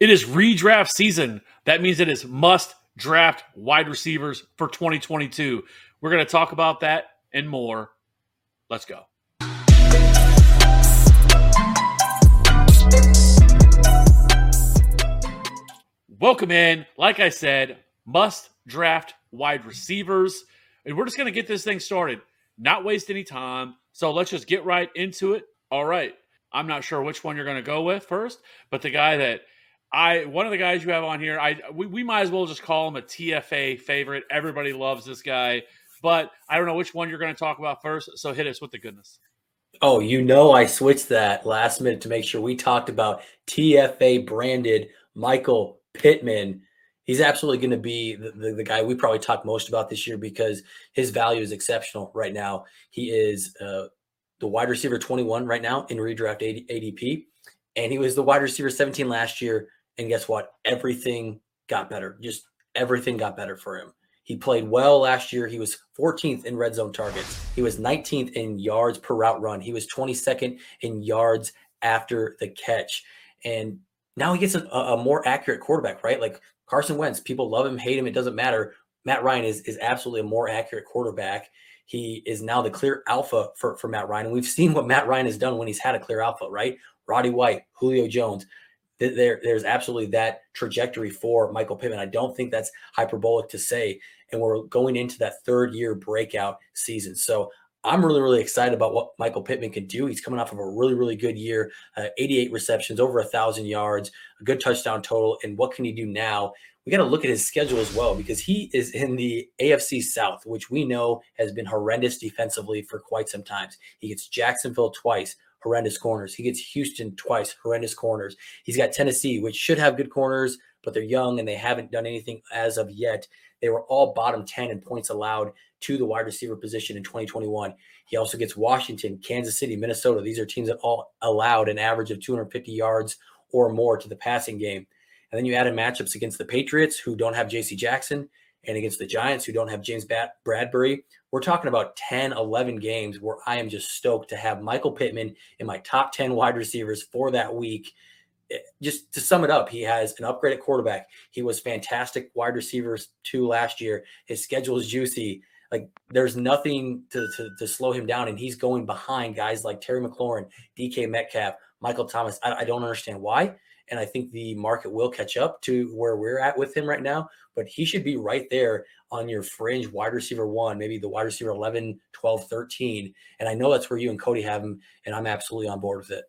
It is redraft season. That means it is must draft wide receivers for 2022. We're going to talk about that and more. Let's go. Welcome in. Like I said, must draft wide receivers. And we're just going to get this thing started, not waste any time. So let's just get right into it. All right. I'm not sure which one you're going to go with first, but the guy that I one of the guys you have on here, I we, we might as well just call him a TFA favorite. Everybody loves this guy, but I don't know which one you're going to talk about first. So hit us with the goodness. Oh, you know, I switched that last minute to make sure we talked about TFA branded Michael Pittman. He's absolutely going to be the, the, the, guy we probably talk most about this year because his value is exceptional right now. He is uh, the wide receiver 21 right now in redraft ADP, and he was the wide receiver 17 last year. And guess what? Everything got better. Just everything got better for him. He played well last year. He was 14th in red zone targets. He was 19th in yards per route run. He was 22nd in yards after the catch. And now he gets a, a more accurate quarterback, right? Like Carson Wentz, people love him, hate him, it doesn't matter. Matt Ryan is is absolutely a more accurate quarterback. He is now the clear alpha for, for Matt Ryan. And we've seen what Matt Ryan has done when he's had a clear alpha, right? Roddy White, Julio Jones. There, there's absolutely that trajectory for Michael Pittman. I don't think that's hyperbolic to say. And we're going into that third year breakout season. So I'm really, really excited about what Michael Pittman can do. He's coming off of a really, really good year, uh, 88 receptions, over a thousand yards, a good touchdown total. And what can he do now? We got to look at his schedule as well because he is in the AFC South, which we know has been horrendous defensively for quite some times. He gets Jacksonville twice, horrendous corners. He gets Houston twice, horrendous corners. He's got Tennessee, which should have good corners, but they're young and they haven't done anything as of yet. They were all bottom 10 in points allowed to the wide receiver position in 2021. He also gets Washington, Kansas City, Minnesota. These are teams that all allowed an average of 250 yards or more to the passing game. And then you add in matchups against the Patriots, who don't have J.C. Jackson, and against the Giants, who don't have James Bradbury, We're talking about 10, 11 games where I am just stoked to have Michael Pittman in my top 10 wide receivers for that week eh, just to sum it up, he has an upgraded quarterback. He was fantastic wide receivers two last year. His schedule is juicy. Like there's nothing to, to, to slow him down, and he's going behind guys like Terry McLaurin, DK Metcalf, Michael Thomas. I, I don't understand why, and I think the market will catch up to where we're at with him right now. But he should be right there on your fringe wide receiver one, maybe the wide receiver 11, 12, 13. And I know that's where you and Cody have him, and I'm absolutely on board with it.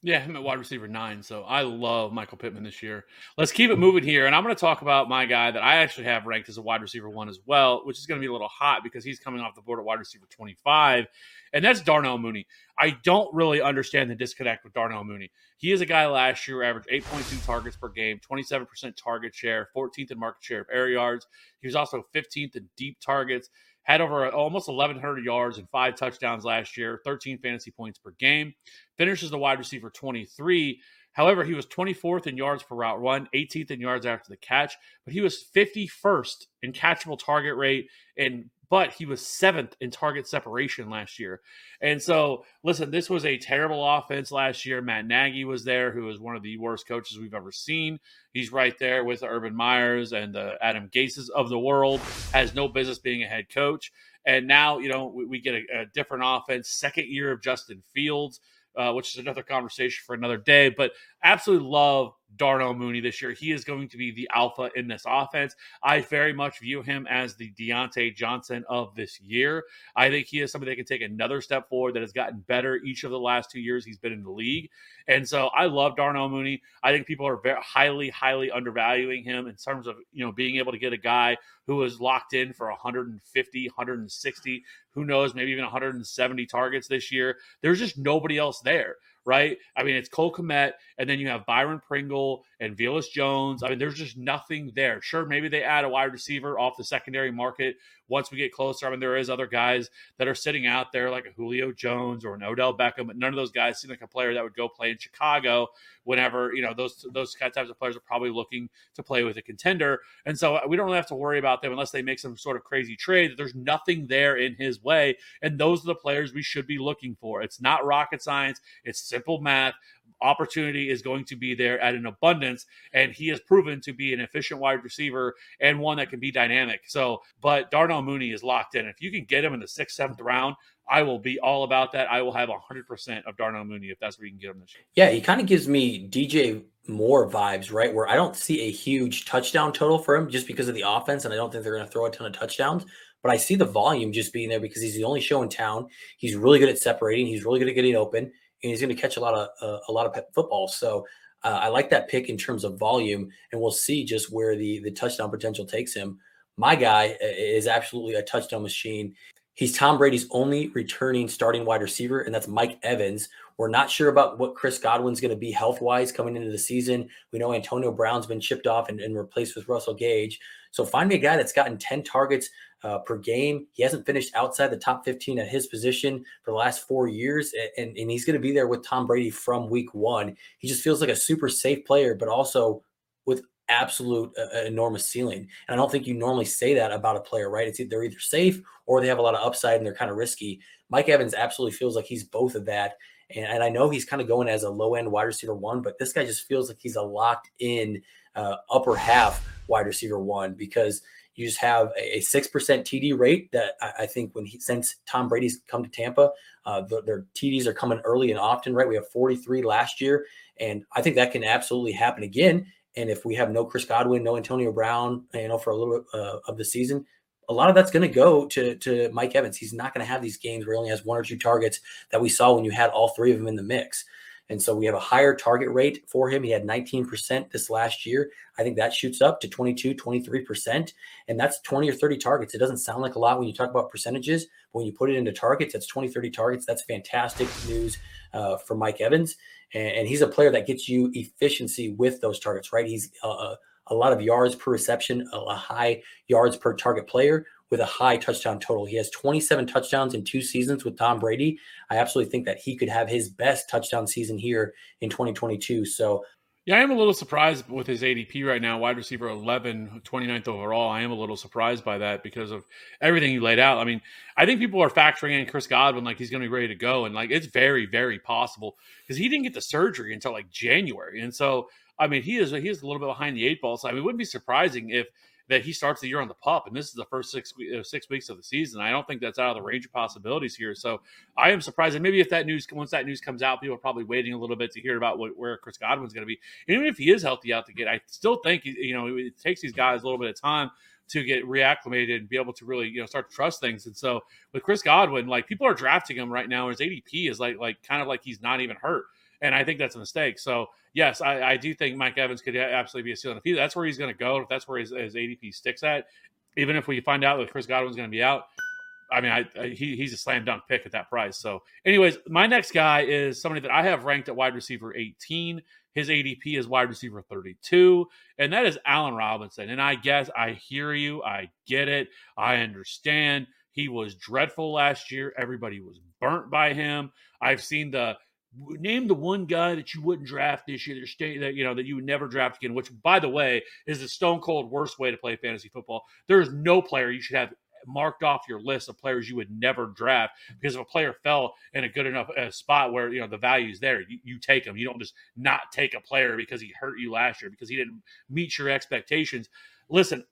Yeah, him at wide receiver nine. So I love Michael Pittman this year. Let's keep it moving here. And I'm going to talk about my guy that I actually have ranked as a wide receiver one as well, which is going to be a little hot because he's coming off the board at wide receiver 25. And that's Darnell Mooney. I don't really understand the disconnect with Darnell Mooney. He is a guy last year averaged 8.2 targets per game, 27% target share, 14th in market share of air yards. He was also 15th in deep targets had over almost 1,100 yards and five touchdowns last year, 13 fantasy points per game. Finishes the wide receiver 23. However, he was 24th in yards per route run, 18th in yards after the catch, but he was 51st in catchable target rate and but he was seventh in target separation last year. And so, listen, this was a terrible offense last year. Matt Nagy was there, who is one of the worst coaches we've ever seen. He's right there with Urban Meyers and the Adam Gases of the world, has no business being a head coach. And now, you know, we, we get a, a, different offense, second year of Justin Fields. Uh, which is another conversation for another day, but absolutely love Darnell Mooney this year. He is going to be the alpha in this offense. I very much view him as the Diontae Johnson of this year. I think he is somebody that can take another step forward that has gotten better each of the last two years he's been in the league. And so I love Darnell Mooney. I think people are very highly, highly undervaluing him in terms of you know being able to get a guy who is locked in for 150, 160, who knows, maybe even 170 targets this year. There's just nobody else there right? I mean, it's Cole Kmet, and then you have Byron Pringle and Velus Jones. I mean, there's just nothing there. Sure, maybe they add a wide receiver off the secondary market once we get closer. I mean, there is other guys that are sitting out there like a Julio Jones or an Odell Beckham, but none of those guys seem like a player that would go play in Chicago whenever, you know, those those types of players are probably looking to play with a contender. And so uh, we don't really have to worry about them unless they make some sort of crazy trade. There's nothing there in his way. And those are the players we should be looking for. It's not rocket science, it's simple math opportunity is going to be there at an abundance. And he has proven to be an efficient wide receiver and one that can be dynamic. So, but Darnell Mooney is locked in. If you can get him in the sixth, seventh round, I will be all about that. I will have 100% of Darnell Mooney if that's where you can get him this year. Yeah, he kind of gives me DJ Moore vibes, right? Where I don't see a huge touchdown total for him just because of the offense, and I don't think they're going to throw a ton of touchdowns. But I see the volume just being there because he's the only show in town. He's really good at separating. He's really good at getting open, and he's going to catch a lot of uh, a lot of footballs. So uh, I like that pick in terms of volume, and we'll see just where the the touchdown potential takes him. My guy is absolutely a touchdown machine. He's Tom Brady's only returning starting wide receiver, and that's Mike Evans. We're not sure about what Chris Godwin's going to be health wise coming into the season. We know Antonio Brown's been chipped off and, and replaced with Russell Gage. So find me a guy that's gotten 10 targets uh, per game. He hasn't finished outside the top 15 at his position for the last four years, and, and he's going to be there with Tom Brady from week one. He just feels like a super safe player, but also with absolute uh, enormous ceiling. And I don't think you normally say that about a player, right? It's they're either safe or they have a lot of upside and they're kind of risky. Mike Evans absolutely feels like he's both of that. And, and I know he's kind of going as a low end wide receiver one, but this guy just feels like he's a locked in uh, upper half wide receiver one because you just have a six percent TD rate that I, think when he since Tom Brady's come to Tampa, uh, the, their TDs are coming early and often. Right, we have 43 last year, and I think that can absolutely happen again. And if we have no Chris Godwin, no Antonio Brown, you know, for a little bit uh, of the season, a lot of that's going to go to to Mike Evans. He's not going to have these games where he only has one or two targets that we saw when you had all three of them in the mix. And so we have a higher target rate for him. He had 19% this last year. I think that shoots up to 22, 23%. And that's 20 or 30 targets. It doesn't sound like a lot when you talk about percentages, but when you put it into targets, that's 20, 30 targets. That's fantastic news uh, for Mike Evans and, and, he's a player that gets you efficiency with those targets, right? He's uh, a lot of yards per reception, a high yards per target player with a high touchdown total. He has 27 touchdowns in two seasons with Tom Brady. I absolutely think that he could have his best touchdown season here in 2022. So yeah, I am a little surprised with his ADP right now, wide receiver 11, 29th overall. I am a little surprised by that because of everything you laid out. I mean, I think people are factoring in Chris Godwin like he's going to be ready to go. And like it's very, very possible because he didn't get the surgery until like January. And so, I mean, he is, he is a little bit behind the eight ball. So, I mean, it wouldn't be surprising if that he starts the year on the PUP, and this is the first six uh, six weeks of the season. I don't think that's out of the range of possibilities here. So I am surprised, and maybe if that news once that news comes out, people are probably waiting a little bit to hear about what, where Chris Godwin's going to be. And even if he is healthy out the gate, I still think you know it takes these guys a little bit of time to get reacclimated and be able to really you know start to trust things. And so with Chris Godwin, like people are drafting him right now. His ADP is like like kind of like he's not even hurt and I think that's a mistake. So yes, I, I do think Mike Evans could absolutely be a. And if he, that's where he's going to go, if that's where his, his, ADP sticks at, even if we find out that Chris Godwin's going to be out, I mean, I, I, he, he's a slam dunk pick at that price. So, anyways, my next guy is somebody that I have ranked at wide receiver 18. His ADP is wide receiver 32, and that is Allen Robinson. And I guess I hear you. I get it. I understand. He was dreadful last year. Everybody was burnt by him. I've seen the name the one guy that you wouldn't draft this year that, that you know that you would never draft again which by the way is the stone cold worst way to play fantasy football. There is no player you should have marked off your list of players you would never draft because if a player fell in a good enough uh, spot where you know the value is there you, you take him. You don't just not take a player because he hurt you last year because he didn't meet your expectations. Listen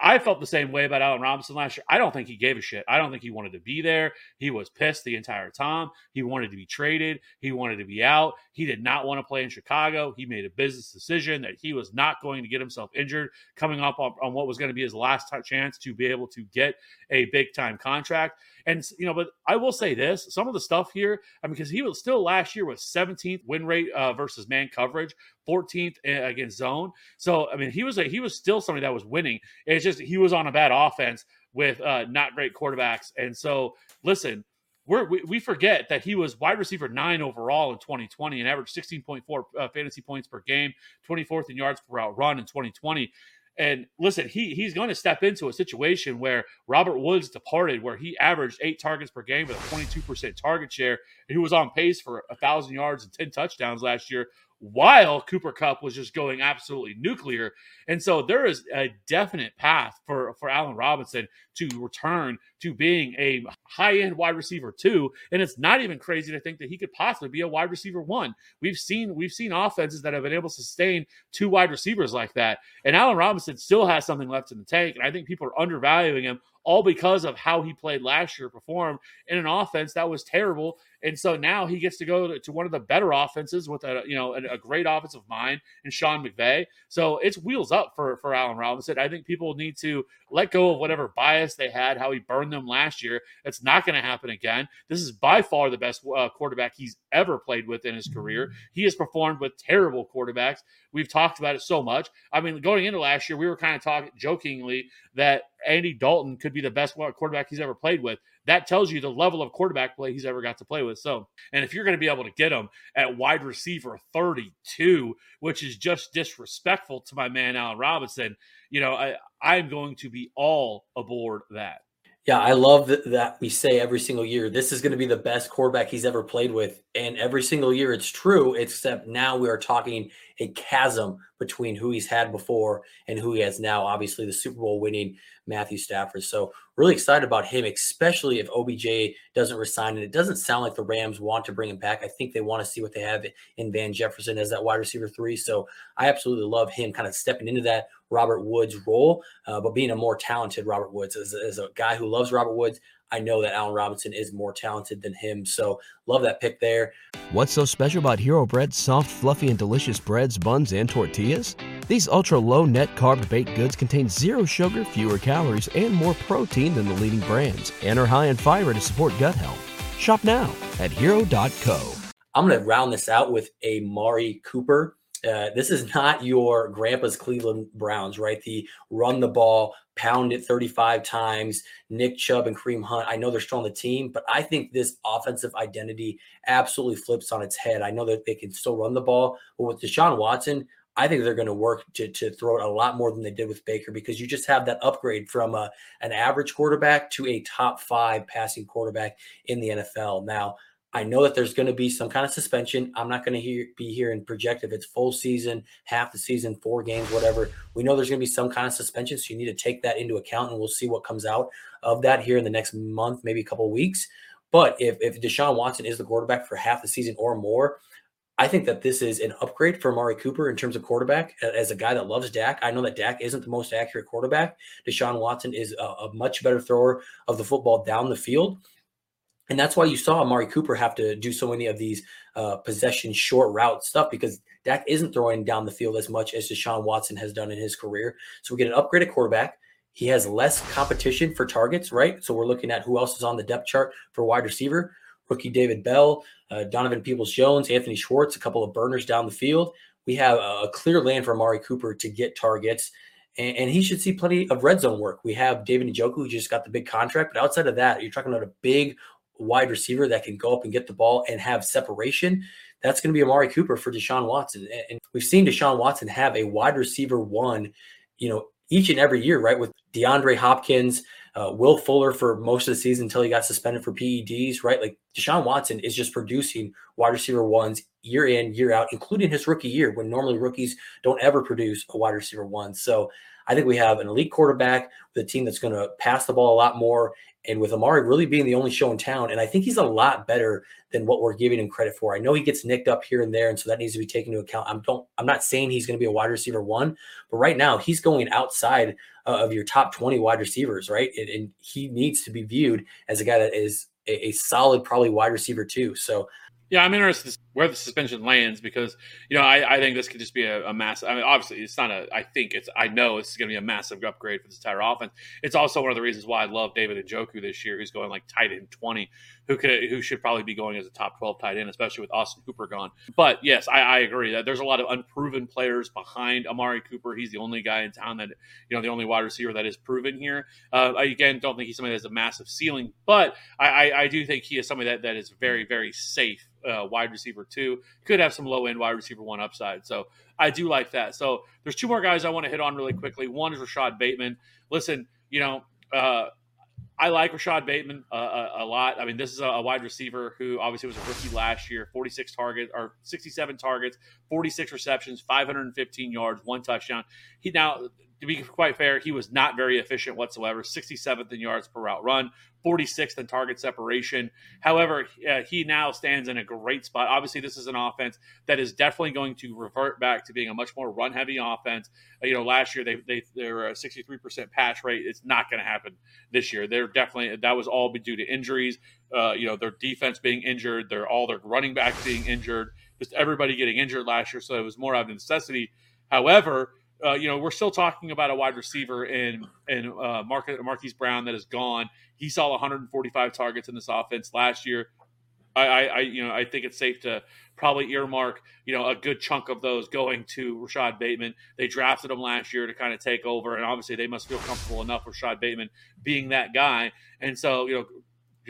I felt the same way about Allen Robinson last year. I don't think he gave a shit. I don't think he wanted to be there. He was pissed the entire time. He wanted to be traded. He wanted to be out. He did not want to play in Chicago. He made a business decision that he was not going to get himself injured coming up on, on what was going to be his last chance to be able to get a big time contract. And you know, but I will say this: some of the stuff here, I mean, because he was still last year with 17th win rate uh, versus man coverage, 14th uh, against zone. So I mean, he was a, he was still somebody that was winning. It's just he was on a bad offense with uh, not great quarterbacks. And so, listen, we we, forget that he was wide receiver nine overall in 2020 and averaged 16.4 uh, fantasy points per game, 24th in yards per route run in 2020. And listen, he he's going to step into a situation where Robert Woods departed, where he averaged eight targets per game with a 22% target share, and he was on pace for a thousand yards and 10 touchdowns last year while Cooper Kupp was just going absolutely nuclear. And so there is a definite path for, for Allen Robinson to return to being a high end wide receiver two. And it's not even crazy to think that he could possibly be a wide receiver one. We've seen we've seen offenses that have been able to sustain two wide receivers like that. And Allen Robinson still has something left in the tank. And I think people are undervaluing him all because of how he played last year, performed in an offense that was terrible. And so now he gets to go to, to one of the better offenses with a you know a, a, great offensive mind and Sean McVay. So it's wheels up for for Allen Robinson. I think people need to let go of whatever bias they had, how he burned them last year. It's not going to happen again. This is by far the best uh, quarterback he's ever played with in his career. He has performed with terrible quarterbacks. We've talked about it so much. I mean, going into last year, we were kind of talking jokingly that Andy Dalton could be the best quarterback he's ever played with. That tells you the level of quarterback play he's ever got to play with. So, and if you're going to be able to get him at wide receiver 32, which is just disrespectful to my man Allen Robinson, you know, I, I'm going to be all aboard that. Yeah, I love that, that we say every single year this is going to be the best quarterback he's ever played with. And every single year it's true, except now we are talking a chasm between who he's had before and who he has now. Obviously, the Super Bowl winning Matthew Stafford. So, really excited about him, especially if OBJ doesn't resign. And it doesn't sound like the Rams want to bring him back. I think they want to see what they have in Van Jefferson as that wide receiver three. So, I absolutely love him kind of stepping into that Robert Woods role, uh, but being a more talented Robert Woods as, as a guy who loves Robert Woods. I know that Allen Robinson is more talented than him. So love that pick there. What's so special about Hero Bread's soft, fluffy, and delicious breads, buns, and tortillas? These ultra low net carb baked goods contain zero sugar, fewer calories, and more protein than the leading brands, and are high in fiber to support gut health. Shop now at hero.co. I'm going to round this out with Amari Cooper uh, this is not your grandpa's Cleveland Browns, right? The run the ball, pound it 35 times. Nick Chubb and Kareem Hunt. I know they're still on the team, but I think this offensive identity absolutely flips on its head. I know that they can still run the ball, but with Deshaun Watson, I think they're going to work to, to throw it a lot more than they did with Baker because you just have that upgrade from a, an average quarterback to a top five passing quarterback in the NFL. Now, I know that there's going to be some kind of suspension. I'm not going to be here and project if it's full season, half the season, four games, whatever. We know there's going to be some kind of suspension, so you need to take that into account, and we'll see what comes out of that here in the next month, maybe a couple weeks. But if if Deshaun Watson is the quarterback for half the season or more, I think that this is an upgrade for Amari Cooper in terms of quarterback. As a guy that loves Dak, I know that Dak isn't the most accurate quarterback. Deshaun Watson is a, a much better thrower of the football down the field. And that's why you saw Amari Cooper have to do so many of these uh, possession short route stuff because Dak isn't throwing down the field as much as Deshaun Watson has done in his career. So we get an upgraded quarterback. He has less competition for targets, right? So we're looking at who else is on the depth chart for wide receiver. Rookie David Bell, uh, Donovan Peoples Jones, Anthony Schwartz, a couple of burners down the field. We have a clear lane for Amari Cooper to get targets and, he should see plenty of red zone work. We have David Njoku, who just got the big contract, but outside of that, you're talking about a big wide receiver that can go up and get the ball and have separation, that's going to be Amari Cooper for Deshaun Watson. And we've seen Deshaun Watson have a wide receiver one, you know, each and every year, right? With DeAndre Hopkins, uh, Will Fuller for most of the season until he got suspended for PEDs, right? Like Deshaun Watson is just producing wide receiver ones year in, year out, including his rookie year when normally rookies don't ever produce a wide receiver one. So I think we have an elite quarterback with a team that's going to pass the ball a lot more and with Amari really being the only show in town, and I think he's a lot better than what we're giving him credit for. I know he gets nicked up here and there, and so that needs to be taken into account. I'm don't I'm not saying he's going to be a wide receiver one, but right now he's going outside uh, of your top 20 wide receivers, right? And, and, he needs to be viewed as a guy that is a, a solid, probably wide receiver too. So yeah, I'm interested where the suspension lands because you know I, I think this could just be a, a massive. I mean, obviously it's not a. I think it's. I know it's going to be a massive upgrade for this entire offense. It's also one of the reasons why I love David Njoku this year, who's going like tight end 20, who could who should probably be going as a top 12 tight end, especially with Austin Hooper gone. But yes, I, I agree that there's a lot of unproven players behind Amari Cooper. He's the only guy in town that you know the only wide receiver that is proven here. Uh, again don't think he's somebody that has a massive ceiling, but I, I, I do think he is somebody that, that is very very safe uh, wide receiver two. Could have some low end wide receiver one upside. So I do like that. So there's two more guys I want to hit on really quickly. One is Rashod Bateman. Listen, you know, uh, I like Rashod Bateman uh, a, a, lot. I mean, this is a, a, wide receiver who obviously was a rookie last year, 46 targets or 67 targets, 46 receptions, 515 yards, one touchdown. He now to be quite fair, he was not very efficient whatsoever. 67th in yards per route run, 46th in target separation. However, uh, he now stands in a great spot. Obviously, this is an offense that is definitely going to revert back to being a much more run heavy offense. Uh, you know, last year they they they were a 63% pass rate. It's not going to happen this year. They're definitely that was all due to injuries. Uh, you know, their defense being injured, their all their running backs being injured, just everybody getting injured last year. So it was more out of necessity. However, uh, you know, we're still talking about a wide receiver in in uh, Marquise Brown that is gone. He saw 145 targets in this offense last year. I, I, I, you know, I think it's safe to probably earmark, you know, a good chunk of those going to Rashod Bateman. They drafted him last year to kind of take over, and obviously they must feel comfortable enough with Rashod Bateman being that guy. And so, you know,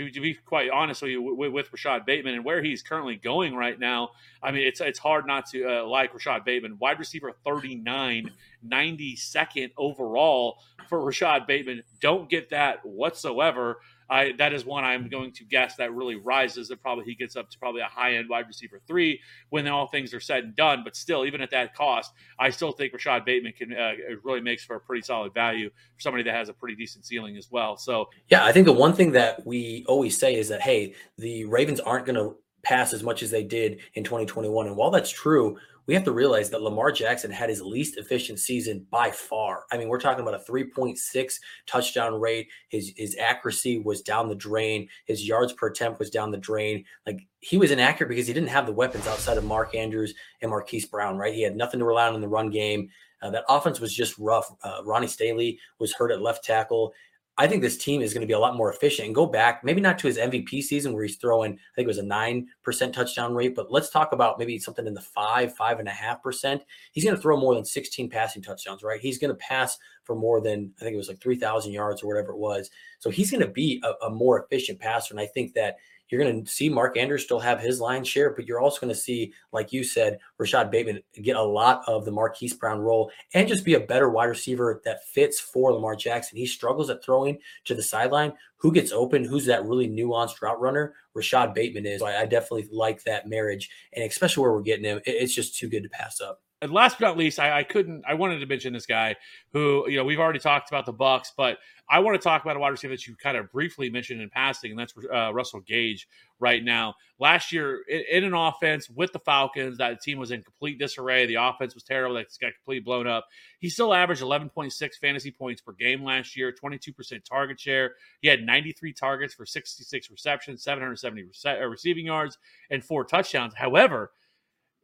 to, be quite honest with you, with, with, Rashod Bateman and where he's currently going right now, I mean, it's it's hard not to uh, like Rashod Bateman. Wide receiver 39, 92nd overall for Rashod Bateman. Don't get that whatsoever. I that is one I'm going to guess that really rises That probably he gets up to probably a high end wide receiver three when all things are said and done. But still, even at that cost, I still think Rashod Bateman can uh, really makes for a pretty solid value for somebody that has a pretty decent ceiling as well. So yeah, I think the one thing that we always say is that hey, the Ravens aren't going to pass as much as they did in 2021, and while that's true, we have to realize that Lamar Jackson had his least efficient season by far. I mean, we're talking about a 3.6 touchdown rate. His his accuracy was down the drain. His yards per attempt was down the drain. Like he was inaccurate because he didn't have the weapons outside of Mark Andrews and Marquise Brown, right? He had nothing to rely on in the run game. Uh, that offense was just rough. Uh, Ronnie Stanley was hurt at left tackle. I think this team is going to be a lot more efficient and go back, maybe not to his MVP season where he's throwing, I think it was a 9% touchdown rate, but let's talk about maybe something in the five, five and a half percent. He's going to throw more than 16 passing touchdowns, right? He's going to pass for more than, I think it was like 3,000 yards or whatever it was. So he's going to be a, a more efficient passer. And I think that you're going to see Mark Andrews still have his line share, but you're also going to see, like you said, Rashod Bateman get a lot of the Marquise Brown role and just be a better wide receiver that fits for Lamar Jackson. He struggles at throwing to the sideline. Who gets open? Who's that really nuanced route runner? Rashod Bateman is. So I, definitely like that marriage, and especially where we're getting him, it's just too good to pass up and last but not least, I, I, couldn't. I wanted to mention this guy who, you know, we've already talked about the Bucks, but I want to talk about a wide receiver that you kind of briefly mentioned in passing, and that's uh, Russell Gage. Right now, last year in, in, an offense with the Falcons, that team was in complete disarray. The offense was terrible; that got completely blown up. He still averaged 11.6 fantasy points per game last year, 22% target share. He had 93 targets for 66 receptions, 770 rece- uh, receiving yards, and four touchdowns. However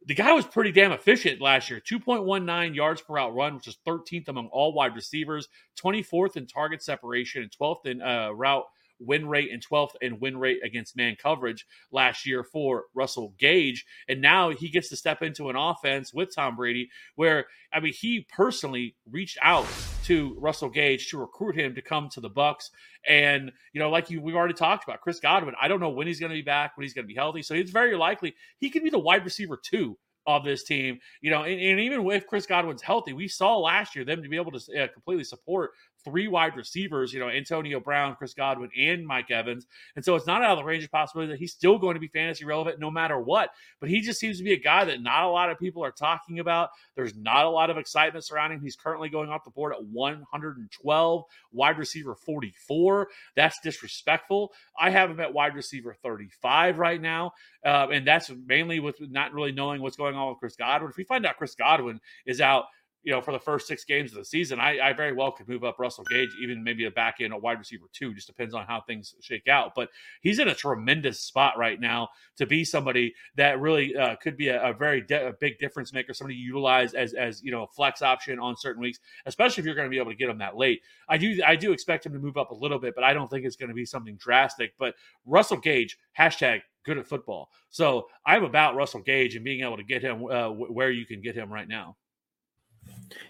the guy was pretty damn efficient last year. 2.19 yards per route run, which is 13th among all wide receivers, 24th in target separation, and 12th in uh, route win rate and 12th in win rate against man coverage last year for Russell Gage. And now he gets to step into an offense with Tom Brady where, I mean, he personally reached out to Russell Gage to recruit him to come to the Bucks. And, you know, like you, we've already talked about Chris Godwin. I don't know when he's going to be back, when he's going to be healthy. So it's very likely he could be the wide receiver too of this team. You know, and, and, even if Chris Godwin's healthy, we saw last year them to be able to uh, completely support three wide receivers, you know, Antonio Brown, Chris Godwin, and Mike Evans. And so it's not out of the range of possibility that he's still going to be fantasy relevant no matter what. But he just seems to be a guy that not a lot of people are talking about. There's not a lot of excitement surrounding him. He's currently going off the board at 112, wide receiver 44. That's disrespectful. I have him at wide receiver 35 right now. Uh, and that's mainly with not really knowing what's going on with Chris Godwin. If we find out Chris Godwin is out, you know, for the first six games of the season, I, I very well could move up Russell Gage, even maybe a back end, a wide receiver too. Just depends on how things shake out. But he's in a tremendous spot right now to be somebody that really uh, could be a, a very de- a big difference maker, somebody you utilize as as you know a flex option on certain weeks, especially if you're going to be able to get him that late. I do I do expect him to move up a little bit, but I don't think it's going to be something drastic. But Russell Gage hashtag good at football. So I'm about Russell Gage and being able to get him uh, where you can get him right now.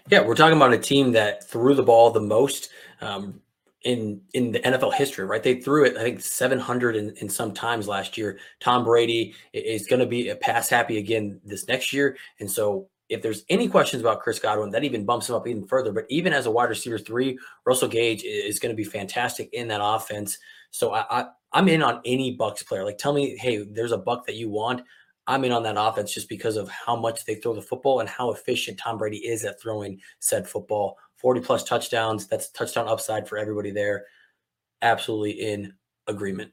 Yeah, we're talking about a team that threw the ball the most um, in in the NFL history, right? They threw it, I think, 700 and, some times last year. Tom Brady is going to be a pass happy again this next year, and so if there's any questions about Chris Godwin, that even bumps him up even further. But even as a wide receiver three, Russell Gage is going to be fantastic in that offense. So I, I I'm in on any Bucks player. Like, tell me, hey, there's a buck that you want. I'm in on that offense just because of how much they throw the football and how efficient Tom Brady is at throwing said football. 40 plus touchdowns. That's touchdown upside for everybody there. Absolutely in agreement.